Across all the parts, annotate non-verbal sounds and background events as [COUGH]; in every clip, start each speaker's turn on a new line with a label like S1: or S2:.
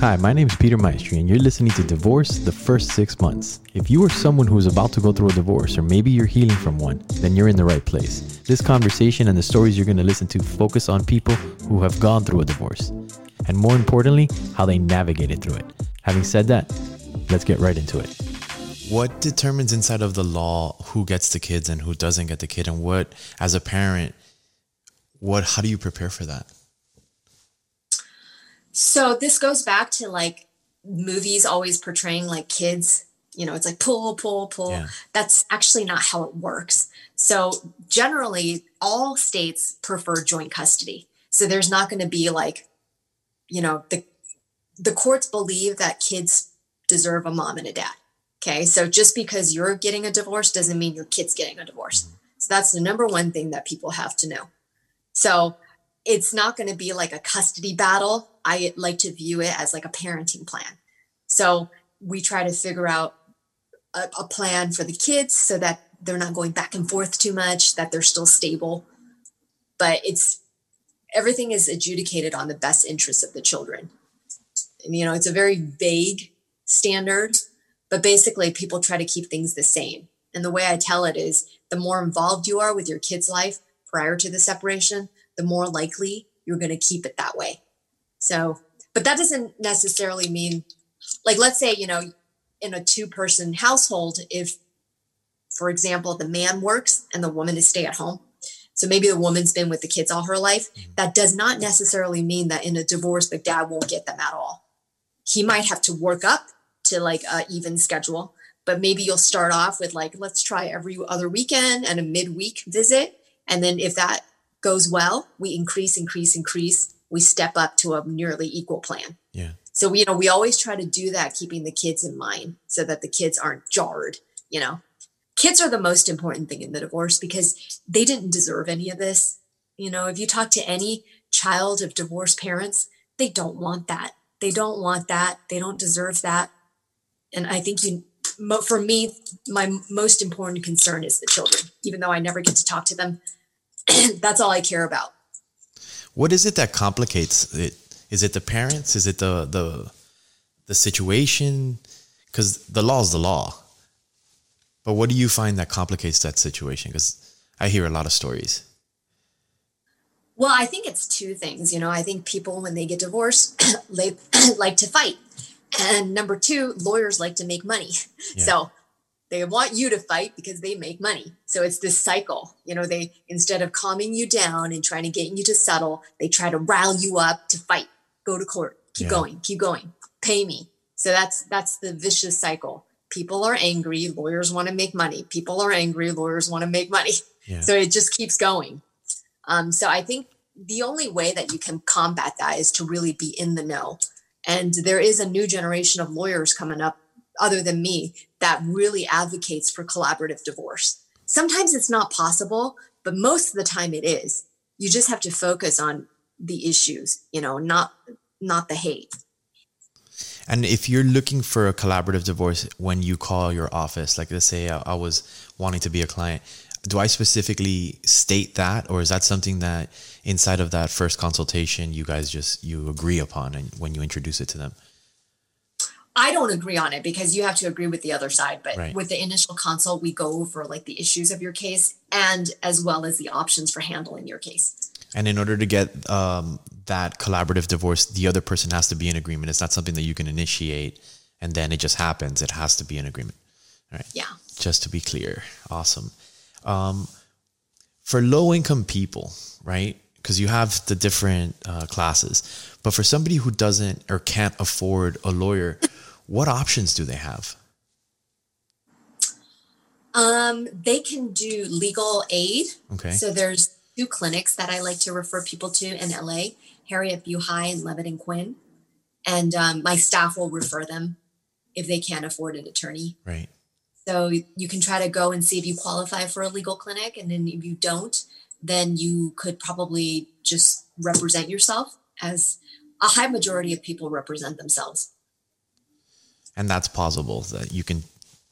S1: Hi, my name is Peter Maestri, and you're listening to Divorce the First Six Months. If you are someone who is about to go through a divorce, or maybe you're healing from one, then you're in the right place. This conversation and the stories you're going to listen to focus on people who have gone through a divorce, and more importantly, how they navigated through it. Having said that, let's get right into it. What determines inside of the law who gets the kids and who doesn't get the kid, and what, as a parent, what how do you prepare for that?
S2: So this goes back to like movies always portraying like kids, you know, it's like pull, pull, pull. Yeah. That's actually not how it works. So generally, all states prefer joint custody. So there's not going to be like, you know, the the courts believe that kids deserve a mom and a dad. Okay. So just because you're getting a divorce doesn't mean your kid's getting a divorce. Mm-hmm. So that's the number one thing that people have to know. So it's not going to be like a custody battle. I like to view it as like a parenting plan. So we try to figure out a, a, plan for the kids so that they're not going back and forth too much, that they're still stable. But it's everything is adjudicated on the best interests of the children. And, you know, it's a very vague standard, but basically people try to keep things the same. And the way I tell it is the more involved you are with your kid's life prior to the separation, the more likely you're going to keep it that way. So, but that doesn't necessarily mean, like, let's say, you know, in a two person household, if, for example, the man works and the woman is stay at home. So maybe the woman's been with the kids all her life. Mm-hmm. That does not necessarily mean that in a divorce, the dad won't get them at all. He might have to work up to like a even schedule, but maybe you'll start off with like, let's try every other weekend and a midweek visit. And then if that goes well, we increase, increase, increase. We step up to a nearly equal plan.
S1: Yeah.
S2: So we, you know, we always try to do that, keeping the kids in mind, so that the kids aren't jarred. You know, kids are the most important thing in the divorce because they didn't deserve any of this. You know, if you talk to any child of divorced parents, they don't want that. They don't want that. They don't deserve that. And I think you, for me, my most important concern is the children. Even though I never get to talk to them, [CLEARS THROAT] that's all I care about.
S1: What is it that complicates it? Is it the parents? Is it the the the situation? Because the law is the law. But what do you find that complicates that situation? Because I hear a lot of stories.
S2: Well, I think it's two things. You know, I think people, when they get divorced, [CLEARS THROAT] they [CLEARS THROAT] like to fight. And number two, lawyers like to make money. Yeah. So they want you to fight because they make money. So it's this cycle. You know, they instead of calming you down and trying to get you to settle, they try to rile you up to fight. Go to court. Keep yeah. going. Keep going. Pay me. So that's that's the vicious cycle. People are angry, lawyers want to make money. People are angry, lawyers want to make money. Yeah. So it just keeps going. Um, so I think the only way that you can combat that is to really be in the know. And there is a new generation of lawyers coming up other than me that really advocates for collaborative divorce. Sometimes it's not possible, but most of the time it is. You just have to focus on the issues, you know, not not the hate.
S1: And if you're looking for a collaborative divorce when you call your office, like let's say I, I was wanting to be a client, do I specifically state that, or is that something that inside of that first consultation you guys just you agree upon and when you introduce it to them?
S2: I don't agree on it because you have to agree with the other side. But right. with the initial consult, we go over like the issues of your case and as well as the options for handling your case.
S1: And in order to get um, that collaborative divorce, the other person has to be in agreement. It's not something that you can initiate and then it just happens. It has to be in agreement. All right.
S2: Yeah.
S1: Just to be clear. Awesome. Um, for low income people, right? Because you have the different uh, classes, but for somebody who doesn't or can't afford a lawyer, what options do they have?
S2: Um, they can do legal aid.
S1: Okay.
S2: So there's two clinics that I like to refer people to in LA, Harriet Buhai and Levitt and Quinn. And um, my staff will refer them if they can't afford an attorney.
S1: Right.
S2: So you can try to go and see if you qualify for a legal clinic. And then if you don't, then you could probably just represent yourself as a high majority of people represent themselves
S1: and that's possible that you can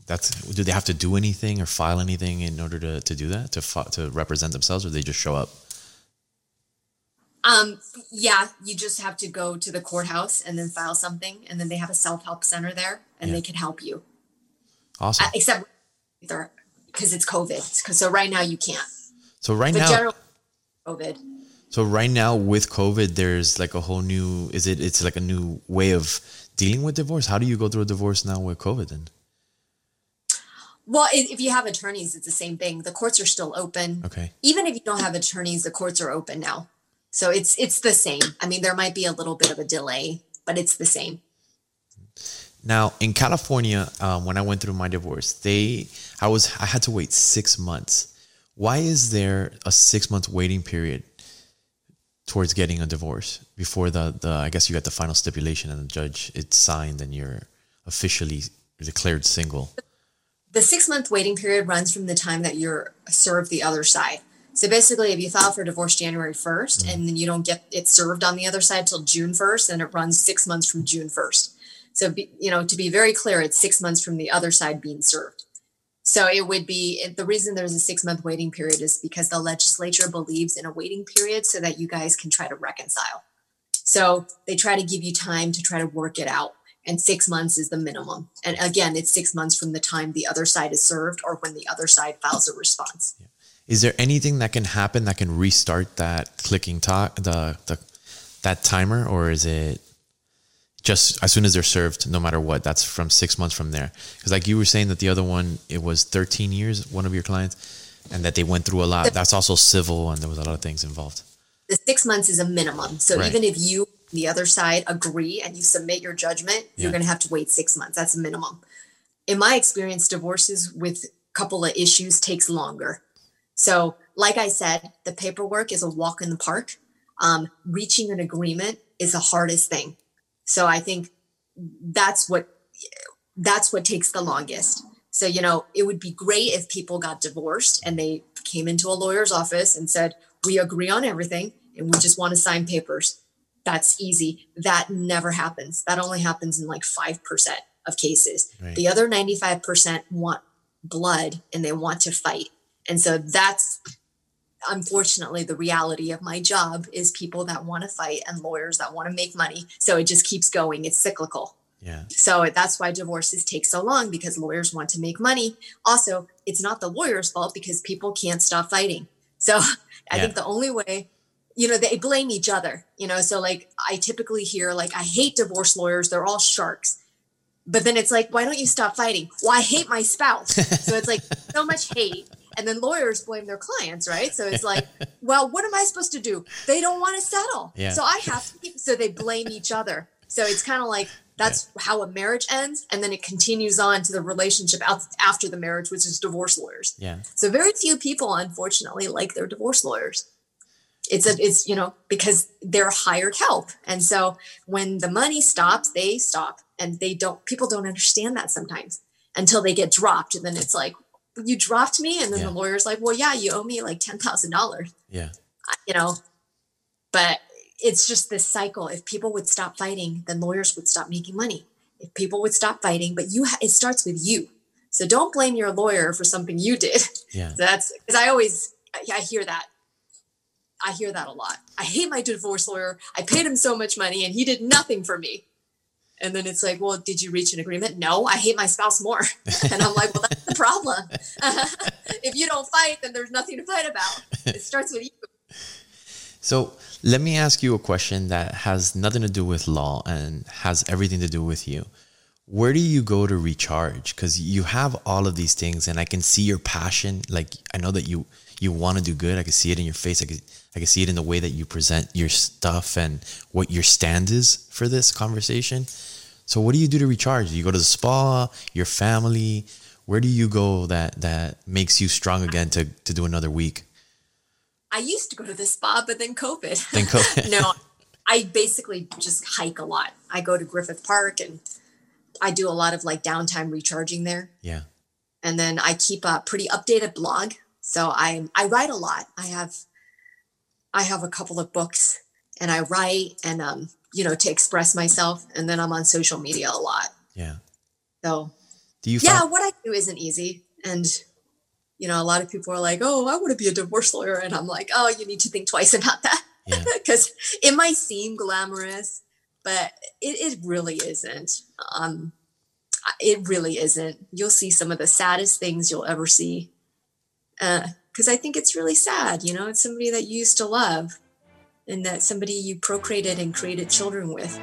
S1: that's do they have to do anything or file anything in order to, to do that to to represent themselves or they just show up
S2: Um, yeah, you just have to go to the courthouse and then file something, and then they have a self help center there, and yeah. they can help you.
S1: Awesome. Uh,
S2: except because it's COVID. So right now you can't.
S1: So right now, general
S2: COVID.
S1: So right now with COVID, there's like a whole new. Is it? It's like a new way of dealing with divorce. How do you go through a divorce now with COVID? Then.
S2: Well, if you have attorneys, it's the same thing. The courts are still open.
S1: Okay.
S2: Even if you don't have attorneys, the courts are open now. So it's it's the same. I mean, there might be a little bit of a delay, but it's the same.
S1: Now in California, um, when I went through my divorce, they I was I had to wait six months. Why is there a six month waiting period towards getting a divorce before the the I guess you got the final stipulation and the judge it's signed and you're officially declared single?
S2: The six month waiting period runs from the time that you're served the other side. So basically, if you file for divorce January 1st mm-hmm. and then you don't get it served on the other side till June 1st, then it runs six months from June 1st. So, be, you know, to be very clear, it's six months from the other side being served. So it would be the reason there's a six month waiting period is because the legislature believes in a waiting period so that you guys can try to reconcile. So they try to give you time to try to work it out. And six months is the minimum. And again, it's six months from the time the other side is served or when the other side files a response. Yeah.
S1: Is there anything that can happen that can restart that clicking talk the the that timer, or is it just as soon as they're served, no matter what? That's from six months from there. Because like you were saying that the other one, it was 13 years. One of your clients, and that they went through a lot. That's also civil, and there was a lot of things involved.
S2: The six months is a minimum. So right. even if you the other side agree and you submit your judgment, yeah. you're going to have to wait six months. That's a minimum. In my experience, divorces with a couple of issues takes longer. So, like I said, the paperwork is a walk in the park. Um, reaching an agreement is the hardest thing. So I think that's what that's what takes the longest. So, you know, it would be great if people got divorced and they came into a lawyer's office and said, "We agree on everything and we just want to sign papers." That's easy. That never happens. That only happens in like 5% of cases. Right. The other 95% want blood and they want to fight. And so that's unfortunately the reality of my job is people that want to fight and lawyers that want to make money. So it just keeps going. It's cyclical.
S1: Yeah.
S2: So that's why divorces take so long because lawyers want to make money. Also, it's not the lawyer's fault because people can't stop fighting. So I yeah. think the only way, you know, they blame each other, you know. So like I typically hear like I hate divorce lawyers, they're all sharks. But then it's like, why don't you stop fighting? Well, I hate my spouse. so it's like so much hate and then lawyers blame their clients, right? So it's like, [LAUGHS] well, what am I supposed to do? They don't want to settle. Yeah. So I have to keep, so they blame each other. So it's kind of like that's yeah. how a marriage ends. And then it continues on to the relationship after the marriage, which is divorce lawyers.
S1: Yeah.
S2: So very few people, unfortunately, like their divorce lawyers. It's a, it's, you know, because they're hired help. And so when the money stops, they stop and they don't, people don't understand that sometimes until they get dropped. And then it's like, you dropped me and then yeah. the lawyer's like well yeah you owe me like $10000
S1: yeah.
S2: You know but it's just this cycle. If people would stop fighting then lawyers would stop making money. If people would stop fighting but you ha- it starts with you. So don't blame your lawyer for something you did.
S1: Yeah. So [LAUGHS]
S2: that's because i always I, I hear that. I hear that a lot. I hate my divorce lawyer. I paid him so much money and he did nothing for me and then it's like, well, did you reach an agreement? No, I hate my spouse more. [LAUGHS] and I'm like, well, that's the problem. [LAUGHS] if you don't fight, then there's nothing to fight about. It starts with you.
S1: So let me ask you a question that has nothing to do with law and has everything to do with you. Where do you go to recharge? Because you have all of these things, and I can see your passion. Like I know that you you want to do good. I can see it in your face. I can I can see it in the way that you present your stuff and what your stand is for this conversation. So what do you do to recharge? You go to the spa, your family? Where do you go that that makes you strong again to to do another week?
S2: I used to go to the spa, but then COVID.
S1: Then COVID. [LAUGHS]
S2: no, I basically just hike a lot. I go to Griffith Park and I do a lot of like downtime recharging there.
S1: Yeah.
S2: And then I keep a pretty updated blog. So I I write a lot. I have I have a couple of books and I write and um you know, to express myself. And then I'm on social media a lot.
S1: Yeah.
S2: So,
S1: do you?
S2: Yeah, what I do isn't easy. And, you know, a lot of people are like, oh, I want to be a divorce lawyer. And I'm like, oh, you need to think twice about that. Because yeah. [LAUGHS] it might seem glamorous, but it, it really isn't. Um, it really isn't. You'll see some of the saddest things you'll ever see. Because uh, I think it's really sad. You know, it's somebody that you used to love and that somebody you procreated and created children with,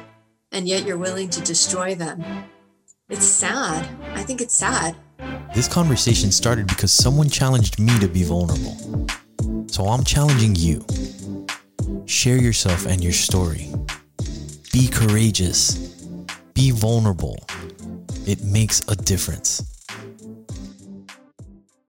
S2: and yet you're willing to destroy them. It's sad. I think it's sad.
S1: This conversation started because someone challenged me to be vulnerable. So I'm challenging you. Share yourself and your story. Be courageous. Be vulnerable. It makes a difference.